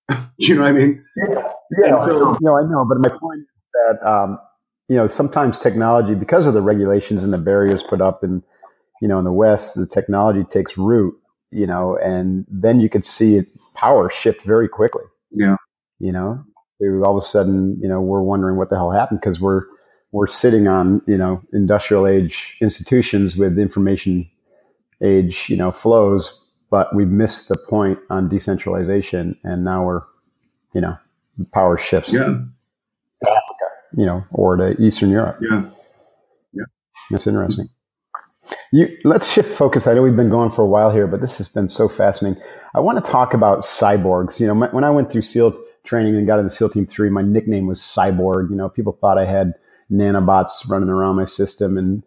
you know what I mean? Yeah, yeah so, no, I know, but my point is that um, you know sometimes technology, because of the regulations and the barriers put up, and you know in the West, the technology takes root. You know, and then you could see it, power shift very quickly. Yeah. You know, all of a sudden, you know, we're wondering what the hell happened because we're we're sitting on you know industrial age institutions with information age you know flows but we've missed the point on decentralization and now we're you know power shifts yeah. to africa you know or to eastern europe yeah yeah that's interesting you, let's shift focus. I know we've been going for a while here, but this has been so fascinating. I want to talk about cyborgs. You know, my, when I went through SEAL training and got into SEAL Team Three, my nickname was Cyborg. You know, people thought I had nanobots running around my system and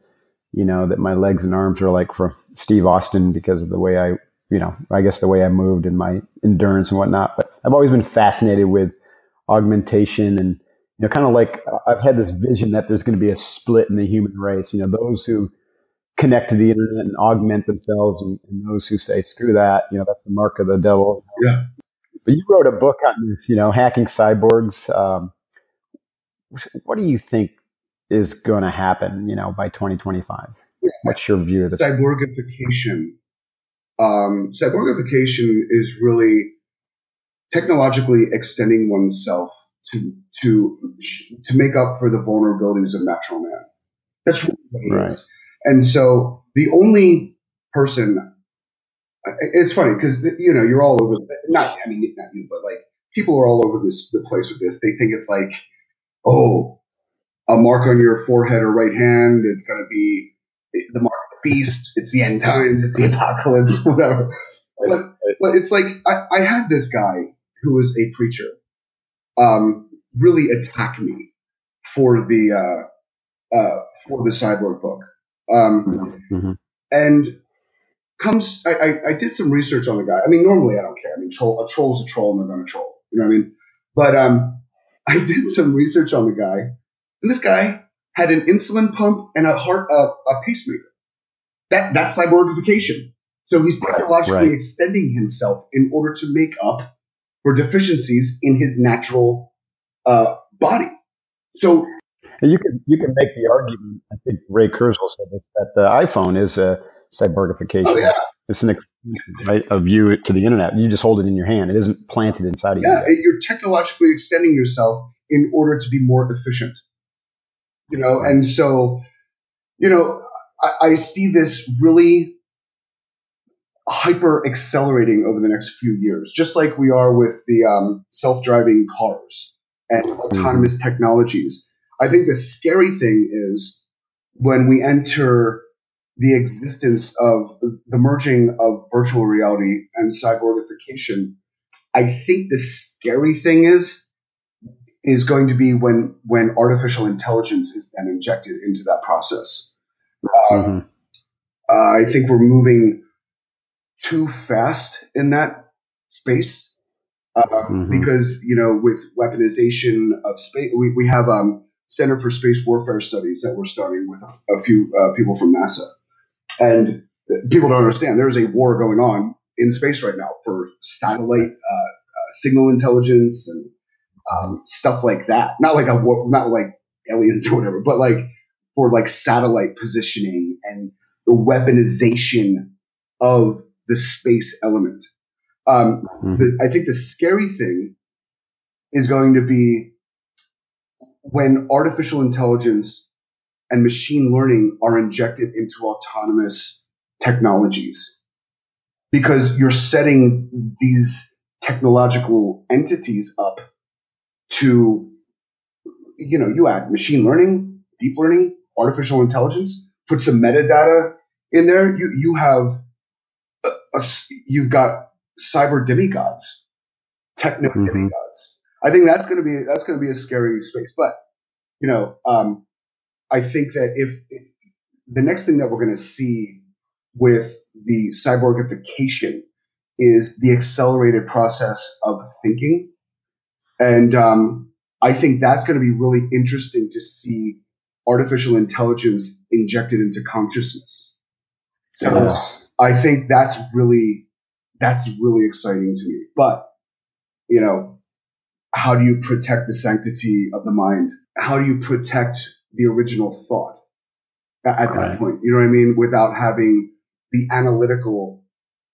you know that my legs and arms are like for Steve Austin because of the way I you know I guess the way I moved and my endurance and whatnot. But I've always been fascinated with augmentation and you know kind of like I've had this vision that there's going to be a split in the human race. You know those who connect to the internet and augment themselves and, and those who say screw that you know that's the mark of the devil. Yeah. But you wrote a book on this, you know, hacking cyborgs. Um, what do you think is going to happen, you know, by 2025? What's your view of this? Cyborgification. Um, cyborgification is really technologically extending oneself to to to make up for the vulnerabilities of natural man. That's really what it right. is. And so the only person, it's funny because you know you're all over. The, Not I mean not you, but like people are all over this the place with this. They think it's like, oh, a mark on your forehead or right hand. It's going to be the mark of the beast. It's the end times. It's the apocalypse, whatever. But, but it's like I, I had this guy who was a preacher um, really attack me for the uh, uh, for the cyborg book. Um, mm-hmm. And comes, I, I, I, did some research on the guy. I mean, normally I don't care. I mean, troll, a troll's a troll and they're going to troll. You know what I mean? But um, I did some research on the guy and this guy had an insulin pump and a heart, uh, a pacemaker. That that's cyborgification. So he's technologically right. extending himself in order to make up for deficiencies in his natural uh, body. So you can you can make the argument. I think Ray Kurzweil said this, that the iPhone is a cyborgification. Oh, yeah. It's an extension right, of you to the internet. You just hold it in your hand. It isn't planted inside of yeah, you. Yeah, you're technologically extending yourself in order to be more efficient you know, and so, you know, I, I see this really hyper accelerating over the next few years, just like we are with the um, self driving cars and mm-hmm. autonomous mm-hmm. technologies. I think the scary thing is when we enter the existence of the merging of virtual reality and cyborgification. I think the scary thing is is going to be when when artificial intelligence is then injected into that process. Um, mm-hmm. uh, I think we're moving too fast in that space uh, mm-hmm. because you know with weaponization of space, we we have um, Center for Space Warfare Studies that we're starting with a, a few uh, people from NASA, and people don't understand there is a war going on in space right now for satellite uh, uh, signal intelligence and um, stuff like that. Not like a not like aliens or whatever, but like for like satellite positioning and the weaponization of the space element. Um, mm-hmm. the, I think the scary thing is going to be when artificial intelligence and machine learning are injected into autonomous technologies because you're setting these technological entities up to, you know, you add machine learning, deep learning, artificial intelligence, put some metadata in there. You, you have, a, a, you've got cyber demigods, techno mm-hmm. demigods. I think that's going to be, that's going to be a scary space. But, you know, um, I think that if, if the next thing that we're going to see with the cyborgification is the accelerated process of thinking And um, I think that's going to be really interesting to see artificial intelligence injected into consciousness. So yes. I think that's really that's really exciting to me. But you know, how do you protect the sanctity of the mind? How do you protect the original thought at, at right. that point? You know what I mean? Without having the analytical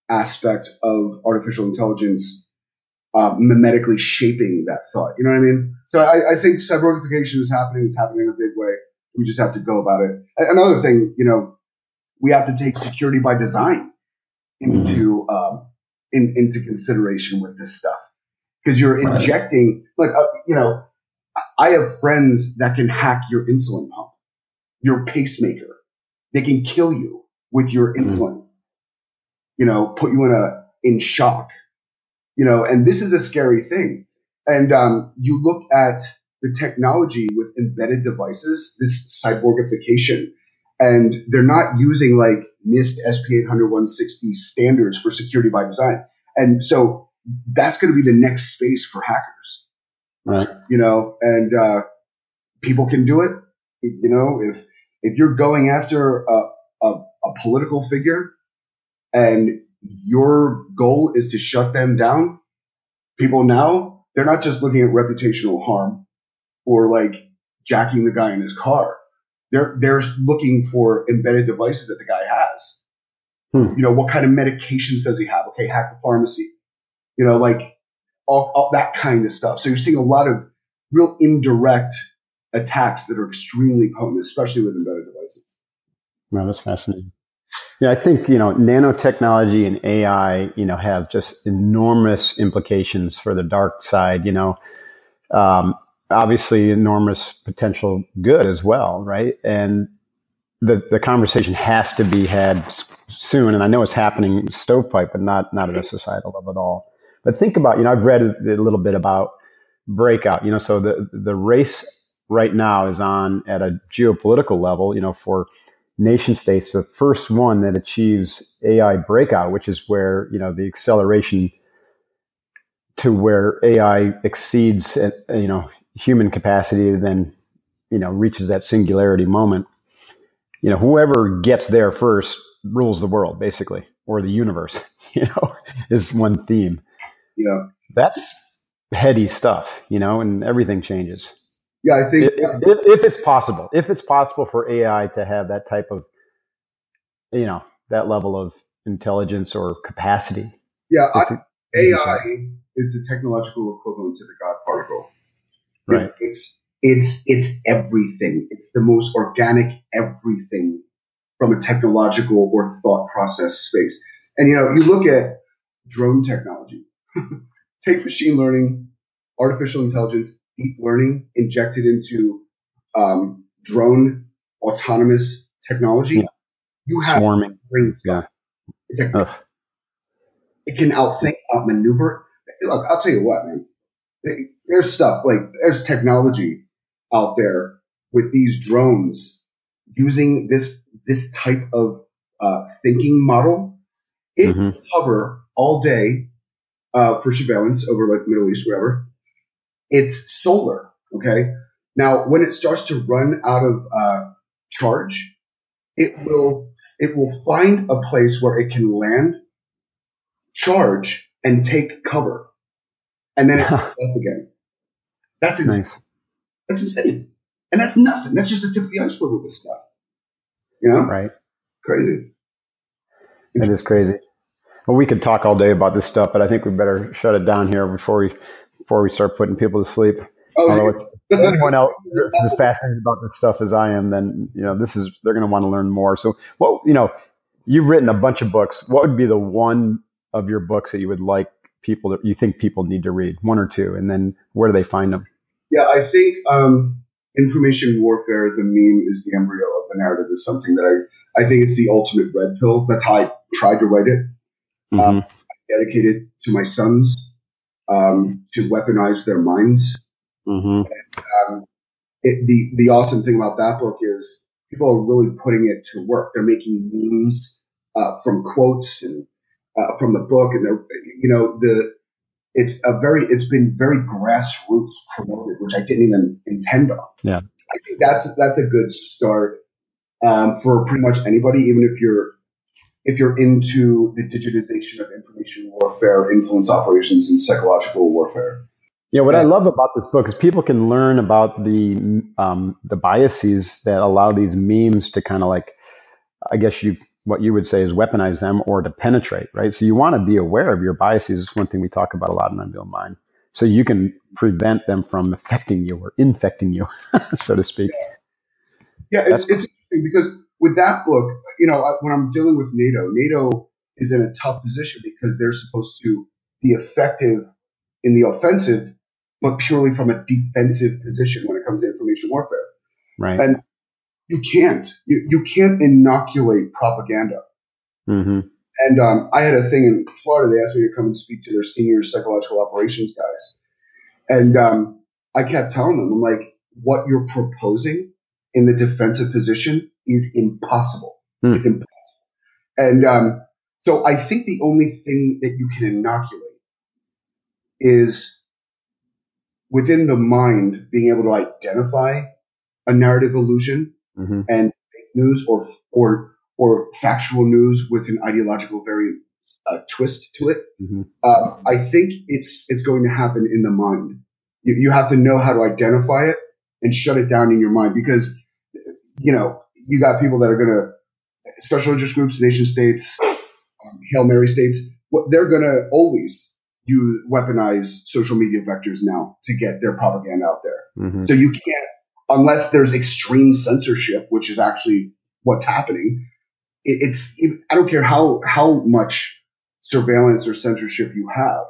aspect of artificial intelligence uh, mimetically shaping that thought. You know what I mean? So I, I think cyborgification is happening. It's happening in a big way. We just have to go about it. Another thing, you know, we have to take security by design into um, in, into consideration with this stuff because you're injecting like uh, you know I have friends that can hack your insulin pump, your pacemaker. They can kill you with your mm-hmm. insulin. You know, put you in a in shock. You know, and this is a scary thing. And um, you look at the technology with embedded devices, this cyborgification, and they're not using like NIST SP 800 160 standards for security by design. And so that's going to be the next space for hackers. Right. You know, and uh, people can do it. You know, if if you're going after a, a, a political figure and your goal is to shut them down, people now they're not just looking at reputational harm or like jacking the guy in his car. They're they're looking for embedded devices that the guy has. Hmm. You know, what kind of medications does he have? Okay, hack the pharmacy. You know, like all, all that kind of stuff. So you're seeing a lot of real indirect attacks that are extremely potent, especially with embedded devices. Wow, that's fascinating. Yeah, I think you know nanotechnology and AI, you know, have just enormous implications for the dark side. You know, um, obviously enormous potential good as well, right? And the the conversation has to be had soon. And I know it's happening stovepipe, but not not at a societal level at all. But think about, you know, I've read a little bit about breakout. You know, so the the race right now is on at a geopolitical level. You know, for nation states, the first one that achieves AI breakout, which is where you know the acceleration to where AI exceeds, uh, you know, human capacity, then you know reaches that singularity moment. You know, whoever gets there first rules the world, basically, or the universe. You know, is one theme. Yeah, that's heady stuff. You know, and everything changes. Yeah, I think if, yeah. if, if it's possible, if it's possible for AI to have that type of, you know, that level of intelligence or capacity. Yeah, I, AI is the technological equivalent to the God particle. Right. It's it's it's everything. It's the most organic everything from a technological or thought process space. And you know, you look at drone technology. Take machine learning, artificial intelligence, deep learning injected into um, drone autonomous technology. Yeah. You have swarming. Yeah. It's like it can outthink, outmaneuver. Look, I'll tell you what, man there's stuff like there's technology out there with these drones using this this type of uh, thinking model. It mm-hmm. hover all day uh, for surveillance over like Middle East, wherever. It's solar. Okay. Now, when it starts to run out of uh, charge, it will it will find a place where it can land, charge, and take cover and then it up again. That's insane. Nice. That's insane. And that's nothing. That's just the tip of the iceberg with this stuff. You know? Right. Crazy. It is crazy. Well, we could talk all day about this stuff, but I think we better shut it down here before we before we start putting people to sleep. Oh, if anyone else is as fascinated about this stuff as I am, then you know this is they're going to want to learn more. So, well, you know, you've written a bunch of books. What would be the one of your books that you would like people that you think people need to read? One or two, and then where do they find them? Yeah, I think um, information warfare, the meme is the embryo of the narrative, is something that I I think it's the ultimate red pill. That's how I tried to write it. Mm-hmm. Um, dedicated to my sons um, to weaponize their minds. Mm-hmm. And, um, it, the the awesome thing about that book is people are really putting it to work. They're making memes uh, from quotes and uh, from the book, and they're you know the it's a very it's been very grassroots promoted, which I didn't even intend on. Yeah, I think that's that's a good start um, for pretty much anybody, even if you're if you're into the digitization of information warfare, influence operations, and psychological warfare. Yeah, what I love about this book is people can learn about the um, the biases that allow these memes to kind of like, I guess you what you would say is weaponize them or to penetrate, right? So you want to be aware of your biases. Is one thing we talk about a lot in Unbeatable Mind, so you can prevent them from affecting you or infecting you, so to speak. Yeah, yeah it's, it's interesting because with that book, you know, when I'm dealing with NATO, NATO is in a tough position because they're supposed to be effective in the offensive but purely from a defensive position when it comes to information warfare. Right. And you can't. You, you can't inoculate propaganda. Mm-hmm. And um, I had a thing in Florida. They asked me to come and speak to their senior psychological operations guys. And um, I kept telling them, I'm like, what you're proposing in the defensive position is impossible. Mm. It's impossible. And um, so I think the only thing that you can inoculate is within the mind being able to identify a narrative illusion mm-hmm. and fake news or or or factual news with an ideological variant uh, twist to it. Mm-hmm. Uh, I think it's it's going to happen in the mind. You, you have to know how to identify it and shut it down in your mind because you know you got people that are going to special interest groups, nation states, um, hail mary states. What they're going to always you weaponize social media vectors now to get their propaganda out there. Mm-hmm. So you can't, unless there's extreme censorship, which is actually what's happening. It, it's I don't care how how much surveillance or censorship you have,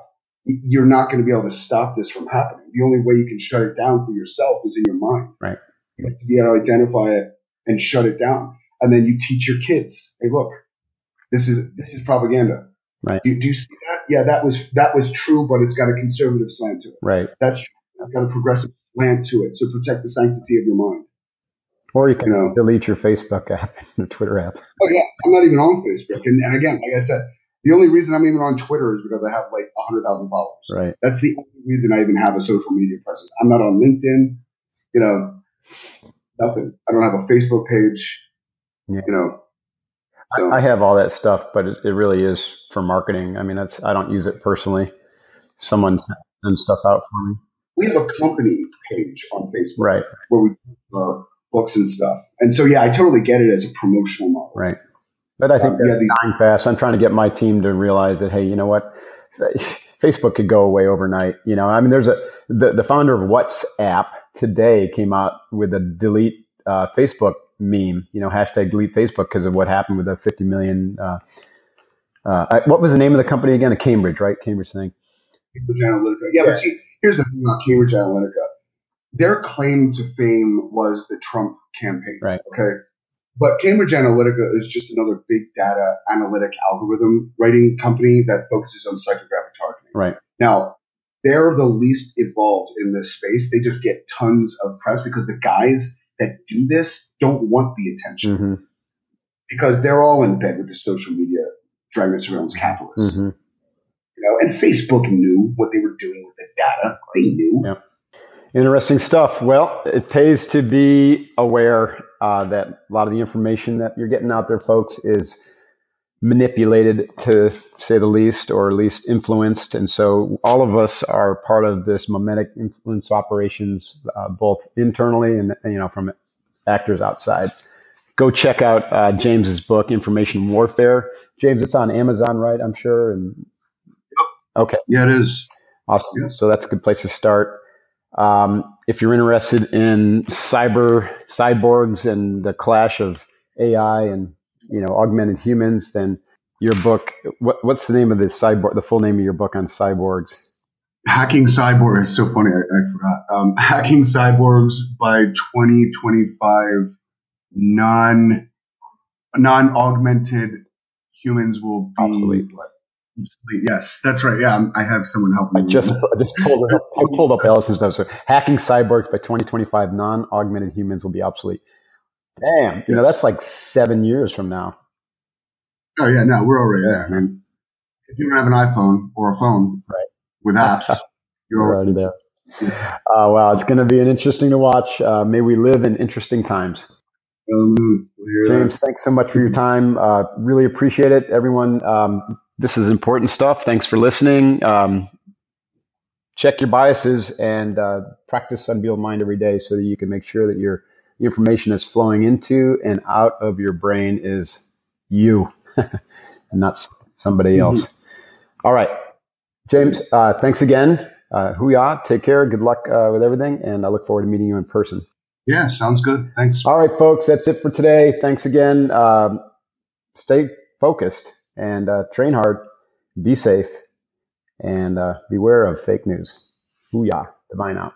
you're not going to be able to stop this from happening. The only way you can shut it down for yourself is in your mind. Right. You have to be able to identify it and shut it down, and then you teach your kids, hey, look, this is this is propaganda Right. Do, do, you see that? Yeah, that was that was true, but it's got a conservative slant to it. Right. That's true. It's got a progressive slant to it. So protect the sanctity of your mind. Or you can you know? delete your Facebook app and your Twitter app. Oh yeah, I'm not even on Facebook. And, and again, like I said, the only reason I'm even on Twitter is because I have like hundred thousand followers. Right. That's the only reason I even have a social media presence. I'm not on LinkedIn. You know, nothing. I don't have a Facebook page. Yeah. You know, so. I have all that stuff, but it, it, really is for marketing. I mean, that's I don't use it personally. Someone sends stuff out for me. We have a company page on Facebook, right, where we uh, books and stuff. And so, yeah, I totally get it as a promotional model, right. But I think um, yeah, these- fast. I'm trying to get my team to realize that, hey, you know what? Facebook could go away overnight. You know, I mean, there's a the, the founder of WhatsApp today came out with a delete uh, Facebook meme, you know, hashtag delete Facebook because of what happened with the 50 million. Uh, uh, what was the name of the company again? A Cambridge, right? Cambridge thing. Cambridge Analytica. Yeah, yeah, but see, here's the thing about Cambridge Analytica. Their claim to fame was the Trump campaign. Right. Okay. But Cambridge Analytica is just another big data analytic algorithm writing company that focuses on psychographic targeting. Right. Now, they're the least evolved in this space. They just get tons of press because the guys that do this don't want the attention mm-hmm. because they're all in bed with the social media driving surveillance capitalists. Mm-hmm. You know, and Facebook knew what they were doing with the data. They knew. Yep. Interesting stuff. Well, it pays to be aware uh, that a lot of the information that you're getting out there, folks, is manipulated to say the least, or at least influenced. And so all of us are part of this mimetic influence operations, uh, both internally and, you know, from actors outside. Go check out uh, James's book, Information Warfare. James, it's on Amazon, right? I'm sure. And okay, yeah, it is. Awesome. Yeah. So that's a good place to start. Um, if you're interested in cyber cyborgs and the clash of AI and you know augmented humans, then your book. What, what's the name of the cyborg? The full name of your book on cyborgs? Hacking Cyborg is so funny. I, I forgot. Um, Hacking Cyborgs by 2025. Non non augmented humans will be obsolete. obsolete. Yes, that's right. Yeah, I have someone helping. I just I just pulled up, I pulled up Allison's notes. So, hacking cyborgs by 2025. Non augmented humans will be obsolete. Damn, you yes. know that's like seven years from now. Oh yeah, no, we're already there. I mean, if you don't have an iPhone or a phone, right? with apps. You're already there. Uh, wow, it's going to be an interesting to watch. Uh, may we live in interesting times. Um, James, thanks so much for your time. Uh, really appreciate it, everyone. Um, this is important stuff. Thanks for listening. Um, check your biases and uh, practice Unbeatable Mind every day so that you can make sure that your information is flowing into and out of your brain is you and not somebody mm-hmm. else. Mm-hmm. All right. James, uh, thanks again. Uh, Hooyah. Take care. Good luck uh, with everything. And I look forward to meeting you in person. Yeah, sounds good. Thanks. All right, folks. That's it for today. Thanks again. Um, stay focused and uh, train hard. Be safe and uh, beware of fake news. Hooyah. Divine out.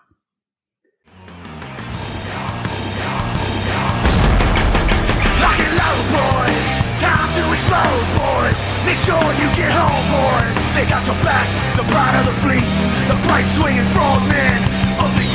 explode, boys. Make sure you get home, boys. They got your back, the pride of the fleets, the bright swinging frog men of the.